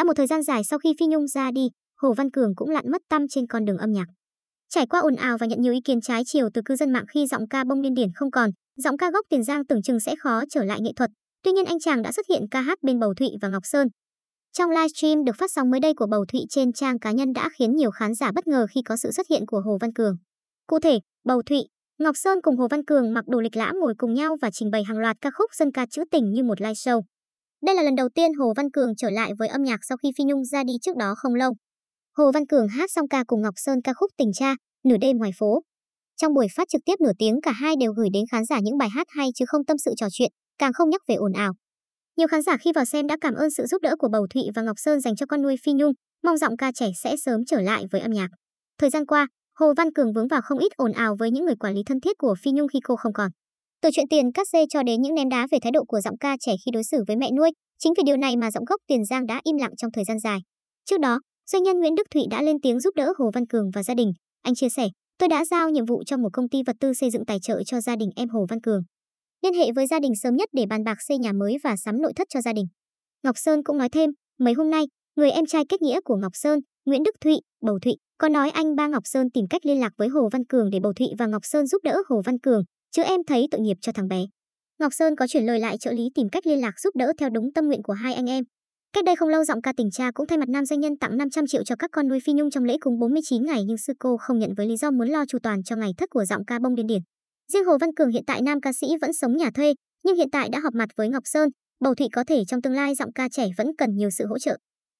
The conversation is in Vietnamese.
Đã một thời gian dài sau khi Phi Nhung ra đi, Hồ Văn Cường cũng lặn mất tâm trên con đường âm nhạc. Trải qua ồn ào và nhận nhiều ý kiến trái chiều từ cư dân mạng khi giọng ca bông điên điển không còn, giọng ca gốc Tiền Giang tưởng chừng sẽ khó trở lại nghệ thuật. Tuy nhiên anh chàng đã xuất hiện ca hát bên Bầu Thụy và Ngọc Sơn. Trong livestream được phát sóng mới đây của Bầu Thụy trên trang cá nhân đã khiến nhiều khán giả bất ngờ khi có sự xuất hiện của Hồ Văn Cường. Cụ thể, Bầu Thụy, Ngọc Sơn cùng Hồ Văn Cường mặc đồ lịch lãm ngồi cùng nhau và trình bày hàng loạt ca khúc dân ca trữ tình như một live show. Đây là lần đầu tiên Hồ Văn Cường trở lại với âm nhạc sau khi Phi Nhung ra đi trước đó không lâu. Hồ Văn Cường hát xong ca cùng Ngọc Sơn ca khúc Tình Cha, Nửa đêm ngoài phố. Trong buổi phát trực tiếp nửa tiếng cả hai đều gửi đến khán giả những bài hát hay chứ không tâm sự trò chuyện, càng không nhắc về ồn ào. Nhiều khán giả khi vào xem đã cảm ơn sự giúp đỡ của Bầu Thụy và Ngọc Sơn dành cho con nuôi Phi Nhung, mong giọng ca trẻ sẽ sớm trở lại với âm nhạc. Thời gian qua, Hồ Văn Cường vướng vào không ít ồn ào với những người quản lý thân thiết của Phi Nhung khi cô không còn. Từ chuyện tiền cắt dê cho đến những ném đá về thái độ của giọng ca trẻ khi đối xử với mẹ nuôi, chính vì điều này mà giọng gốc Tiền Giang đã im lặng trong thời gian dài. Trước đó, doanh nhân Nguyễn Đức Thụy đã lên tiếng giúp đỡ Hồ Văn Cường và gia đình. Anh chia sẻ, tôi đã giao nhiệm vụ cho một công ty vật tư xây dựng tài trợ cho gia đình em Hồ Văn Cường. Liên hệ với gia đình sớm nhất để bàn bạc xây nhà mới và sắm nội thất cho gia đình. Ngọc Sơn cũng nói thêm, mấy hôm nay, người em trai kết nghĩa của Ngọc Sơn, Nguyễn Đức Thụy, Bầu Thụy, có nói anh ba Ngọc Sơn tìm cách liên lạc với Hồ Văn Cường để Bầu Thụy và Ngọc Sơn giúp đỡ Hồ Văn Cường, chứ em thấy tội nghiệp cho thằng bé. Ngọc Sơn có chuyển lời lại trợ lý tìm cách liên lạc giúp đỡ theo đúng tâm nguyện của hai anh em. Cách đây không lâu giọng ca tình cha cũng thay mặt nam doanh nhân tặng 500 triệu cho các con nuôi Phi Nhung trong lễ cúng 49 ngày nhưng sư cô không nhận với lý do muốn lo chu toàn cho ngày thất của giọng ca bông điên điển. Riêng Hồ Văn Cường hiện tại nam ca sĩ vẫn sống nhà thuê, nhưng hiện tại đã họp mặt với Ngọc Sơn, Bầu Thụy có thể trong tương lai giọng ca trẻ vẫn cần nhiều sự hỗ trợ.